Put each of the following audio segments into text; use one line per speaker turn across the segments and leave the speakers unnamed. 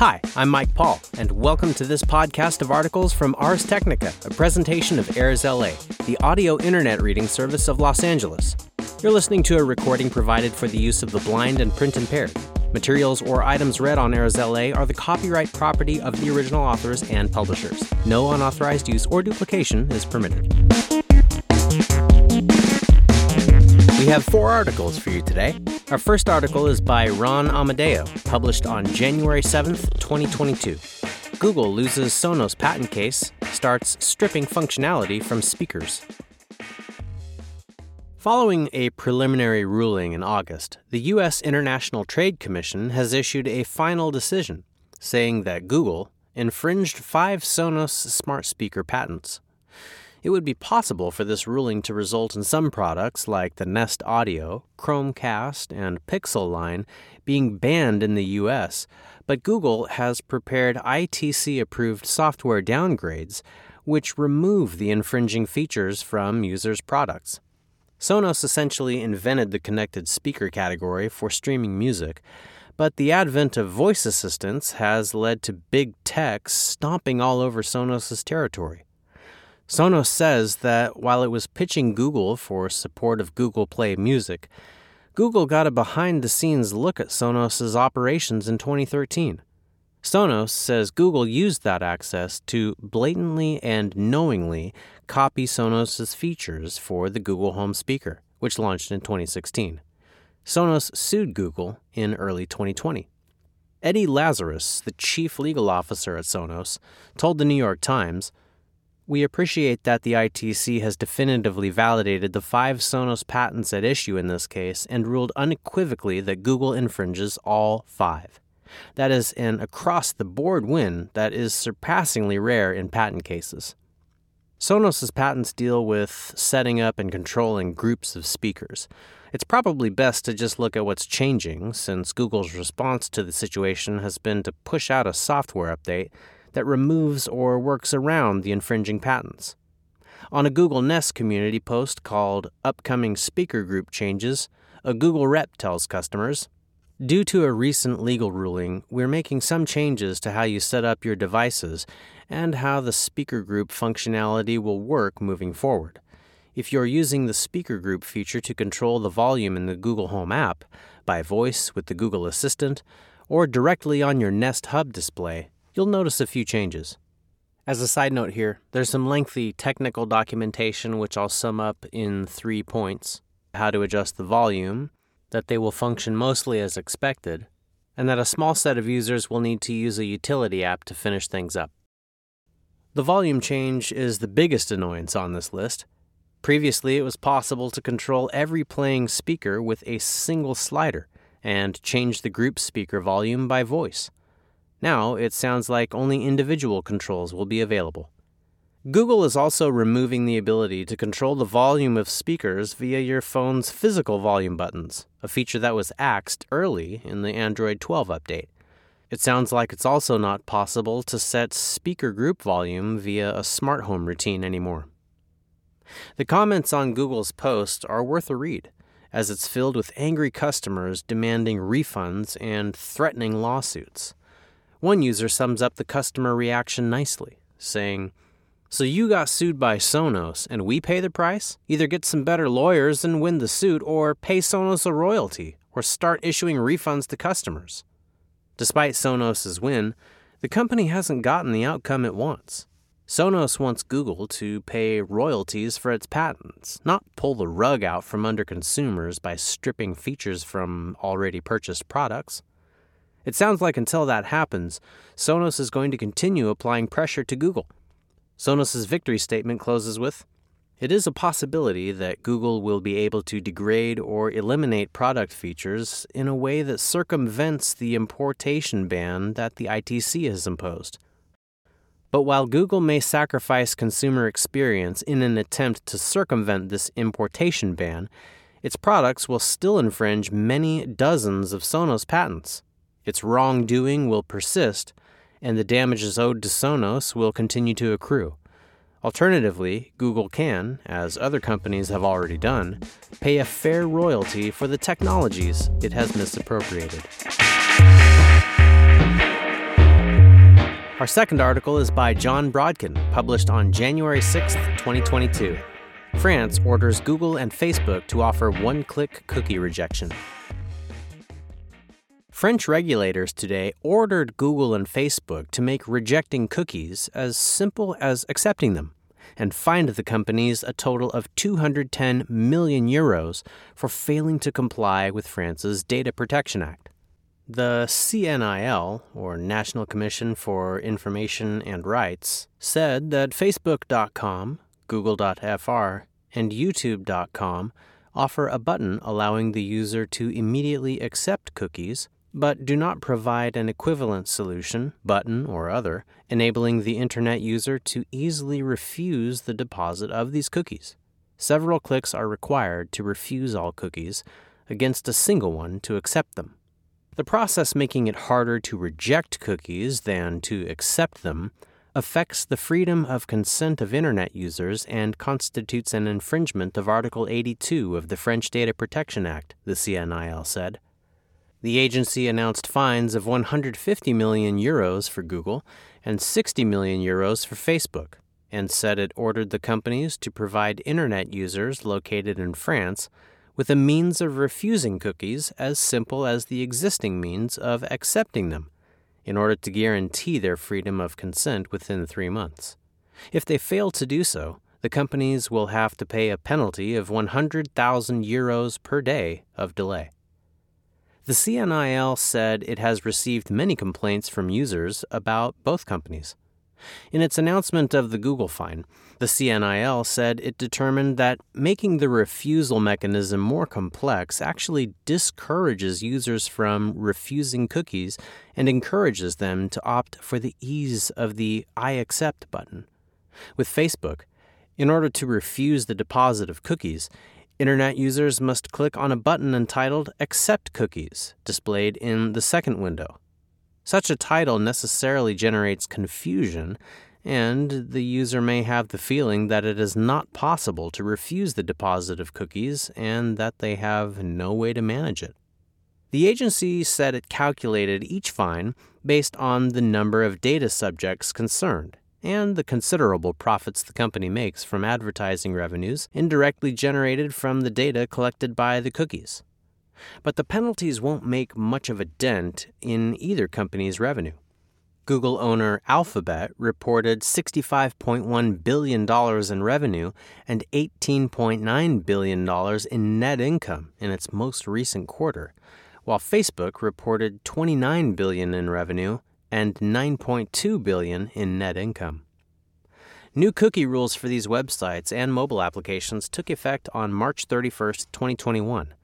Hi, I'm Mike Paul, and welcome to this podcast of articles from Ars Technica, a presentation of Airs LA, the audio internet reading service of Los Angeles. You're listening to a recording provided for the use of the blind and print impaired. Materials or items read on Airs LA are the copyright property of the original authors and publishers. No unauthorized use or duplication is permitted. Have four articles for you today. Our first article is by Ron Amadeo, published on January 7th, 2022. Google loses Sonos patent case, starts stripping functionality from speakers. Following a preliminary ruling in August, the U.S. International Trade Commission has issued a final decision saying that Google infringed five Sonos smart speaker patents it would be possible for this ruling to result in some products like the Nest Audio, Chromecast, and Pixel line being banned in the US, but Google has prepared ITC approved software downgrades which remove the infringing features from users' products. Sonos essentially invented the connected speaker category for streaming music, but the advent of voice assistants has led to big tech stomping all over Sonos' territory. Sonos says that while it was pitching Google for support of Google Play Music, Google got a behind the scenes look at Sonos' operations in 2013. Sonos says Google used that access to blatantly and knowingly copy Sonos' features for the Google Home speaker, which launched in 2016. Sonos sued Google in early 2020. Eddie Lazarus, the chief legal officer at Sonos, told the New York Times we appreciate that the ITC has definitively validated the five Sonos patents at issue in this case and ruled unequivocally that Google infringes all five. That is an across the board win that is surpassingly rare in patent cases. Sonos's patents deal with setting up and controlling groups of speakers. It's probably best to just look at what's changing, since Google's response to the situation has been to push out a software update that removes or works around the infringing patents. On a Google Nest community post called Upcoming Speaker Group Changes, a Google rep tells customers Due to a recent legal ruling, we're making some changes to how you set up your devices and how the speaker group functionality will work moving forward. If you're using the speaker group feature to control the volume in the Google Home app, by voice with the Google Assistant, or directly on your Nest Hub display, you'll notice a few changes. As a side note here, there's some lengthy technical documentation which I'll sum up in three points how to adjust the volume, that they will function mostly as expected, and that a small set of users will need to use a utility app to finish things up. The volume change is the biggest annoyance on this list. Previously, it was possible to control every playing speaker with a single slider and change the group speaker volume by voice. Now it sounds like only individual controls will be available. Google is also removing the ability to control the volume of speakers via your phone's physical volume buttons, a feature that was axed early in the Android 12 update. It sounds like it's also not possible to set speaker group volume via a smart home routine anymore. The comments on Google's post are worth a read, as it's filled with angry customers demanding refunds and threatening lawsuits. One user sums up the customer reaction nicely, saying, So you got sued by Sonos and we pay the price? Either get some better lawyers and win the suit, or pay Sonos a royalty, or start issuing refunds to customers. Despite Sonos's win, the company hasn't gotten the outcome it wants. Sonos wants Google to pay royalties for its patents, not pull the rug out from under consumers by stripping features from already purchased products. It sounds like until that happens, Sonos is going to continue applying pressure to Google. Sonos's victory statement closes with It is a possibility that Google will be able to degrade or eliminate product features in a way that circumvents the importation ban that the ITC has imposed. But while Google may sacrifice consumer experience in an attempt to circumvent this importation ban, its products will still infringe many dozens of Sonos patents. Its wrongdoing will persist, and the damages owed to Sonos will continue to accrue. Alternatively, Google can, as other companies have already done, pay a fair royalty for the technologies it has misappropriated. Our second article is by Jon Brodkin, published on January 6, 2022. France orders Google and Facebook to offer one click cookie rejection. French regulators today ordered Google and Facebook to make rejecting cookies as simple as accepting them and fined the companies a total of 210 million euros for failing to comply with France's Data Protection Act. The CNIL, or National Commission for Information and Rights, said that Facebook.com, Google.fr, and YouTube.com offer a button allowing the user to immediately accept cookies, but do not provide an equivalent solution, button or other, enabling the Internet user to easily refuse the deposit of these cookies. Several clicks are required to refuse all cookies against a single one to accept them. The process making it harder to reject cookies than to accept them affects the freedom of consent of Internet users and constitutes an infringement of Article 82 of the French Data Protection Act, the CNIL said. The agency announced fines of 150 million euros for Google and 60 million euros for Facebook, and said it ordered the companies to provide Internet users located in France with a means of refusing cookies as simple as the existing means of accepting them, in order to guarantee their freedom of consent within three months. If they fail to do so, the companies will have to pay a penalty of 100,000 euros per day of delay. The CNIL said it has received many complaints from users about both companies. In its announcement of the Google fine, the CNIL said it determined that making the refusal mechanism more complex actually discourages users from refusing cookies and encourages them to opt for the ease of the I accept button. With Facebook, in order to refuse the deposit of cookies, Internet users must click on a button entitled Accept Cookies, displayed in the second window. Such a title necessarily generates confusion and the user may have the feeling that it is not possible to refuse the deposit of cookies and that they have no way to manage it. The agency said it calculated each fine based on the number of data subjects concerned and the considerable profits the company makes from advertising revenues indirectly generated from the data collected by the cookies. But the penalties won't make much of a dent in either company's revenue. Google owner Alphabet reported $65.1 billion in revenue and $18.9 billion in net income in its most recent quarter, while Facebook reported 29 billion in revenue and 9.2 billion in net income. New cookie rules for these websites and mobile applications took effect on March 31, 2021.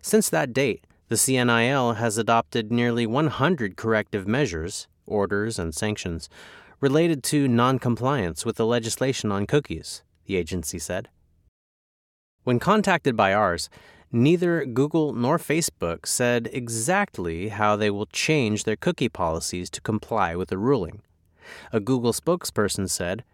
Since that date, the CNIL has adopted nearly 100 corrective measures, orders, and sanctions related to noncompliance with the legislation on cookies, the agency said. When contacted by Ars, neither Google nor Facebook said exactly how they will change their cookie policies to comply with the ruling. A Google spokesperson said,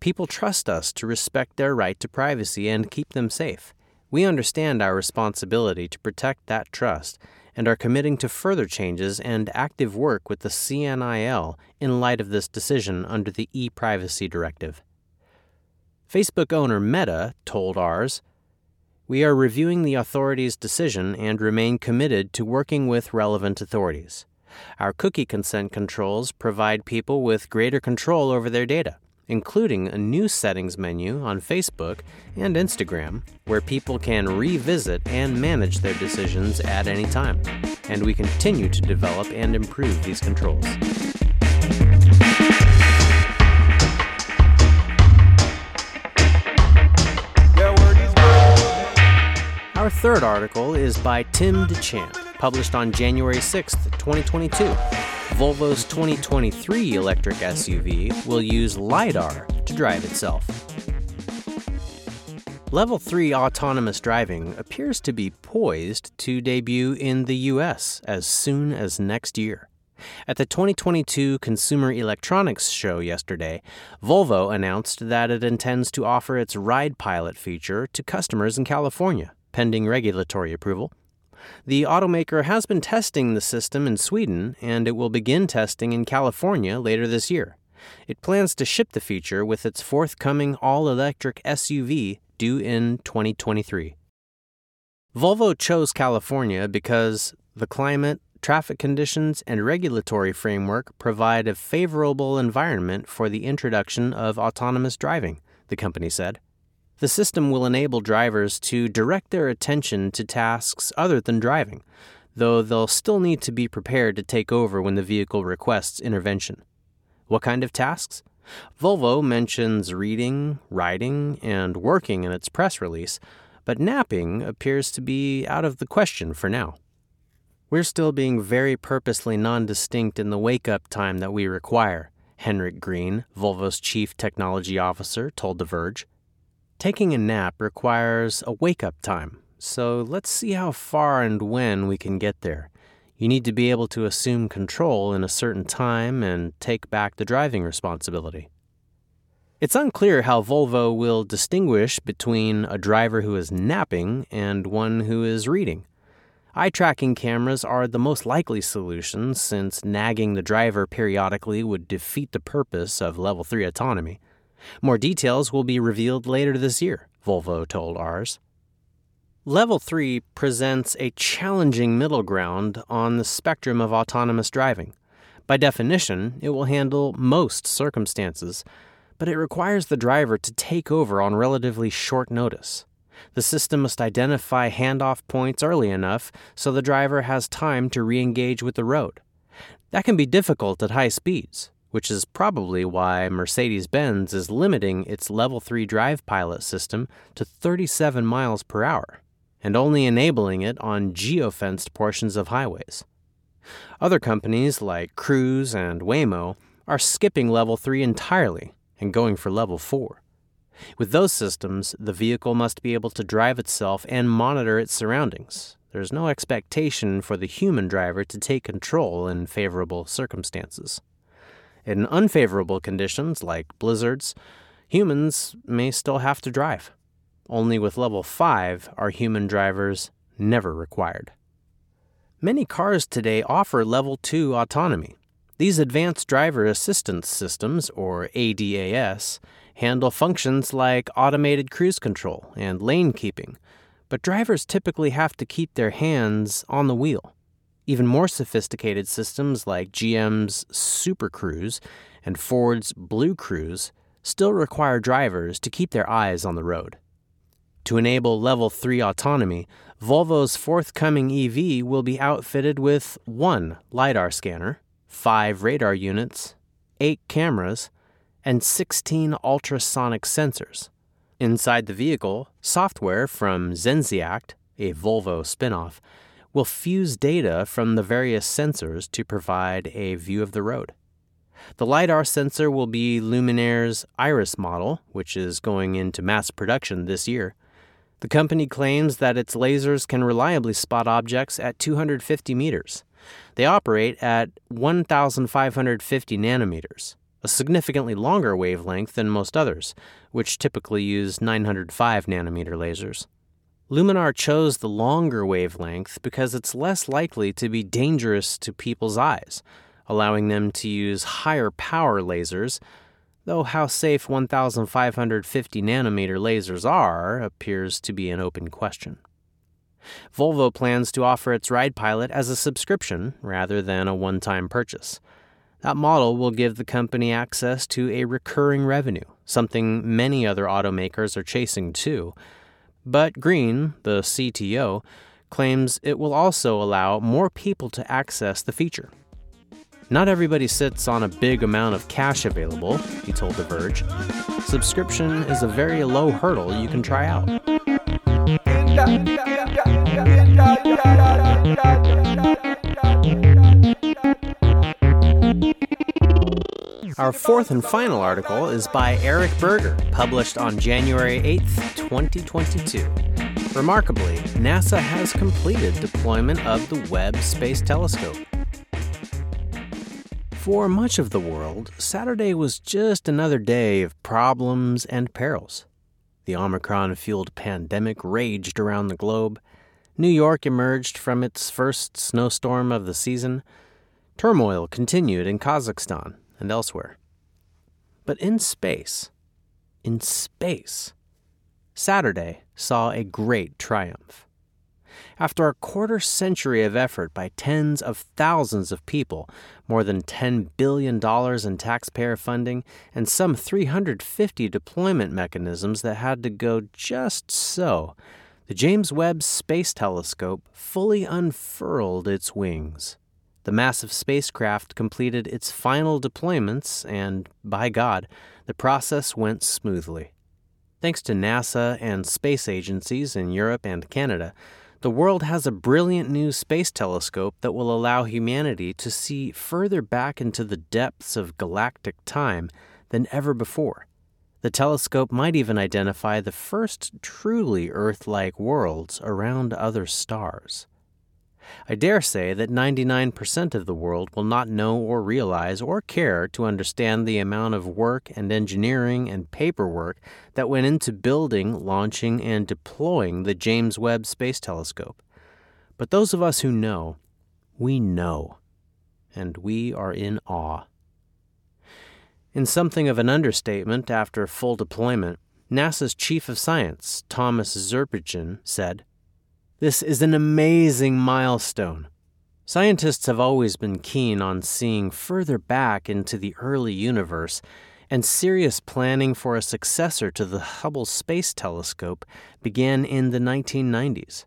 People trust us to respect their right to privacy and keep them safe. We understand our responsibility to protect that trust and are committing to further changes and active work with the CNIL in light of this decision under the e privacy directive. Facebook owner Meta told Ars We are reviewing the authority's decision and remain committed to working with relevant authorities. Our cookie consent controls provide people with greater control over their data including a new settings menu on Facebook and Instagram where people can revisit and manage their decisions at any time. And we continue to develop and improve these controls. Our third article is by Tim De Chant, published on January 6, 2022. Volvo's 2023 electric SUV will use LiDAR to drive itself. Level 3 autonomous driving appears to be poised to debut in the US as soon as next year. At the 2022 Consumer Electronics Show yesterday, Volvo announced that it intends to offer its Ride Pilot feature to customers in California, pending regulatory approval. The automaker has been testing the system in Sweden, and it will begin testing in California later this year. It plans to ship the feature with its forthcoming all electric SUV due in 2023. Volvo chose California because the climate, traffic conditions, and regulatory framework provide a favorable environment for the introduction of autonomous driving, the company said. The system will enable drivers to direct their attention to tasks other than driving, though they'll still need to be prepared to take over when the vehicle requests intervention. What kind of tasks? Volvo mentions reading, writing, and working in its press release, but napping appears to be out of the question for now. We're still being very purposely nondistinct in the wake up time that we require, Henrik Green, Volvo's chief technology officer, told The Verge. Taking a nap requires a wake up time, so let's see how far and when we can get there. You need to be able to assume control in a certain time and take back the driving responsibility. It's unclear how Volvo will distinguish between a driver who is napping and one who is reading. Eye tracking cameras are the most likely solution since nagging the driver periodically would defeat the purpose of Level 3 autonomy. More details will be revealed later this year, Volvo told Ars. Level 3 presents a challenging middle ground on the spectrum of autonomous driving. By definition, it will handle most circumstances, but it requires the driver to take over on relatively short notice. The system must identify handoff points early enough so the driver has time to re engage with the road. That can be difficult at high speeds, which is probably why Mercedes Benz is limiting its Level 3 drive pilot system to 37 miles per hour and only enabling it on geofenced portions of highways. Other companies like Cruise and Waymo are skipping level 3 entirely and going for level 4. With those systems, the vehicle must be able to drive itself and monitor its surroundings. There's no expectation for the human driver to take control in favorable circumstances. In unfavorable conditions, like blizzards, humans may still have to drive. Only with level 5 are human drivers never required. Many cars today offer level 2 autonomy. These advanced driver assistance systems, or ADAS, handle functions like automated cruise control and lane keeping, but drivers typically have to keep their hands on the wheel. Even more sophisticated systems like GM's Super Cruise and Ford's Blue Cruise still require drivers to keep their eyes on the road. To enable Level 3 autonomy, Volvo's forthcoming EV will be outfitted with one LiDAR scanner, five radar units, eight cameras, and 16 ultrasonic sensors. Inside the vehicle, software from Zenseact, a Volvo spinoff, will fuse data from the various sensors to provide a view of the road. The LiDAR sensor will be Luminar's Iris model, which is going into mass production this year. The company claims that its lasers can reliably spot objects at 250 meters. They operate at 1,550 nanometers, a significantly longer wavelength than most others, which typically use 905 nanometer lasers. Luminar chose the longer wavelength because it's less likely to be dangerous to people's eyes, allowing them to use higher power lasers though how safe 1,550 nanometer lasers are appears to be an open question. Volvo plans to offer its Ride Pilot as a subscription rather than a one time purchase. That model will give the company access to a recurring revenue, something many other automakers are chasing too. But Green, the CTO, claims it will also allow more people to access the feature. Not everybody sits on a big amount of cash available, he told The Verge. Subscription is a very low hurdle you can try out. Our fourth and final article is by Eric Berger, published on January 8th, 2022. Remarkably, NASA has completed deployment of the Webb Space Telescope. For much of the world, Saturday was just another day of problems and perils. The Omicron fueled pandemic raged around the globe. New York emerged from its first snowstorm of the season. Turmoil continued in Kazakhstan and elsewhere. But in space, in space, Saturday saw a great triumph. After a quarter century of effort by tens of thousands of people, more than $10 billion in taxpayer funding, and some 350 deployment mechanisms that had to go just so, the James Webb Space Telescope fully unfurled its wings. The massive spacecraft completed its final deployments, and, by God, the process went smoothly. Thanks to NASA and space agencies in Europe and Canada, the world has a brilliant new space telescope that will allow humanity to see further back into the depths of galactic time than ever before. The telescope might even identify the first truly Earth like worlds around other stars. I dare say that 99% of the world will not know or realize or care to understand the amount of work and engineering and paperwork that went into building, launching, and deploying the James Webb Space Telescope. But those of us who know, we know, and we are in awe. In something of an understatement after full deployment, NASA's chief of science, Thomas Zurbuchen, said, this is an amazing milestone. Scientists have always been keen on seeing further back into the early universe, and serious planning for a successor to the Hubble Space Telescope began in the 1990s.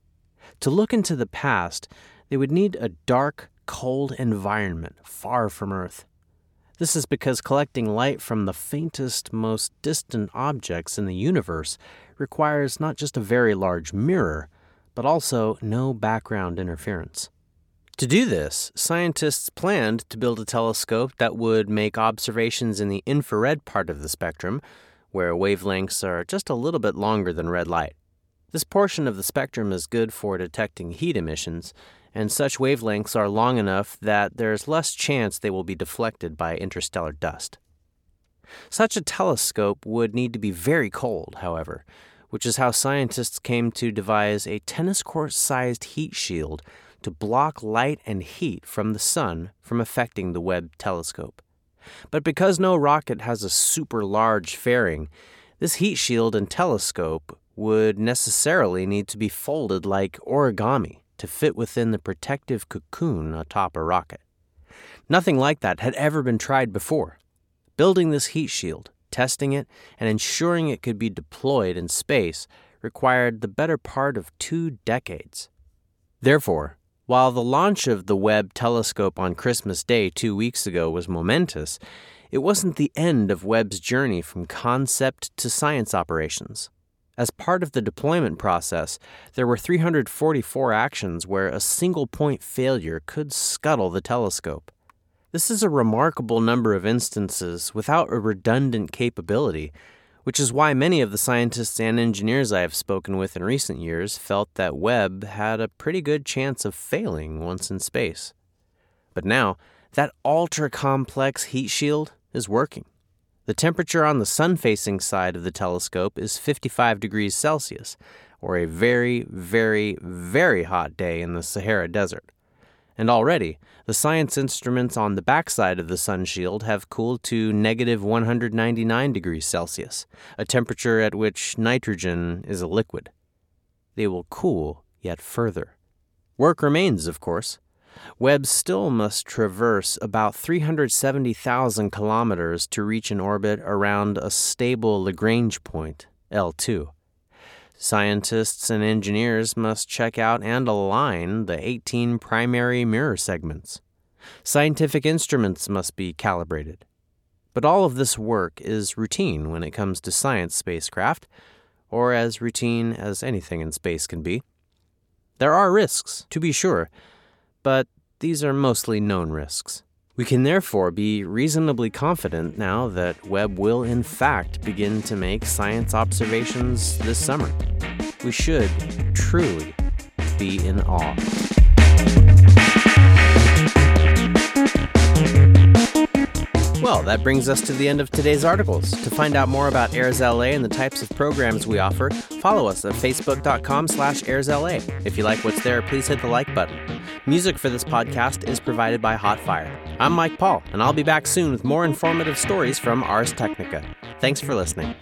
To look into the past, they would need a dark, cold environment far from Earth. This is because collecting light from the faintest, most distant objects in the universe requires not just a very large mirror but also no background interference. To do this, scientists planned to build a telescope that would make observations in the infrared part of the spectrum, where wavelengths are just a little bit longer than red light. This portion of the spectrum is good for detecting heat emissions, and such wavelengths are long enough that there's less chance they will be deflected by interstellar dust. Such a telescope would need to be very cold, however, which is how scientists came to devise a tennis court sized heat shield to block light and heat from the sun from affecting the Webb telescope. But because no rocket has a super large fairing, this heat shield and telescope would necessarily need to be folded like origami to fit within the protective cocoon atop a rocket. Nothing like that had ever been tried before. Building this heat shield testing it, and ensuring it could be deployed in space required the better part of two decades. Therefore, while the launch of the Webb telescope on Christmas Day two weeks ago was momentous, it wasn't the end of Webb's journey from concept to science operations. As part of the deployment process, there were 344 actions where a single point failure could scuttle the telescope. This is a remarkable number of instances without a redundant capability, which is why many of the scientists and engineers I have spoken with in recent years felt that Webb had a pretty good chance of failing once in space. But now, that ultra complex heat shield is working. The temperature on the sun facing side of the telescope is 55 degrees Celsius, or a very, very, very hot day in the Sahara Desert. And already, the science instruments on the backside of the sun shield have cooled to negative 199 degrees Celsius, a temperature at which nitrogen is a liquid. They will cool yet further. Work remains, of course. Webb still must traverse about 370,000 kilometers to reach an orbit around a stable Lagrange point, L2. Scientists and engineers must check out and align the 18 primary mirror segments. Scientific instruments must be calibrated. But all of this work is routine when it comes to science spacecraft, or as routine as anything in space can be. There are risks, to be sure, but these are mostly known risks. We can therefore be reasonably confident now that Webb will in fact begin to make science observations this summer. We should truly be in awe. Well, that brings us to the end of today's articles. To find out more about Airs LA and the types of programs we offer, follow us at facebook.com slash airsla. If you like what's there, please hit the like button. Music for this podcast is provided by Hotfire. I'm Mike Paul, and I'll be back soon with more informative stories from Ars Technica. Thanks for listening.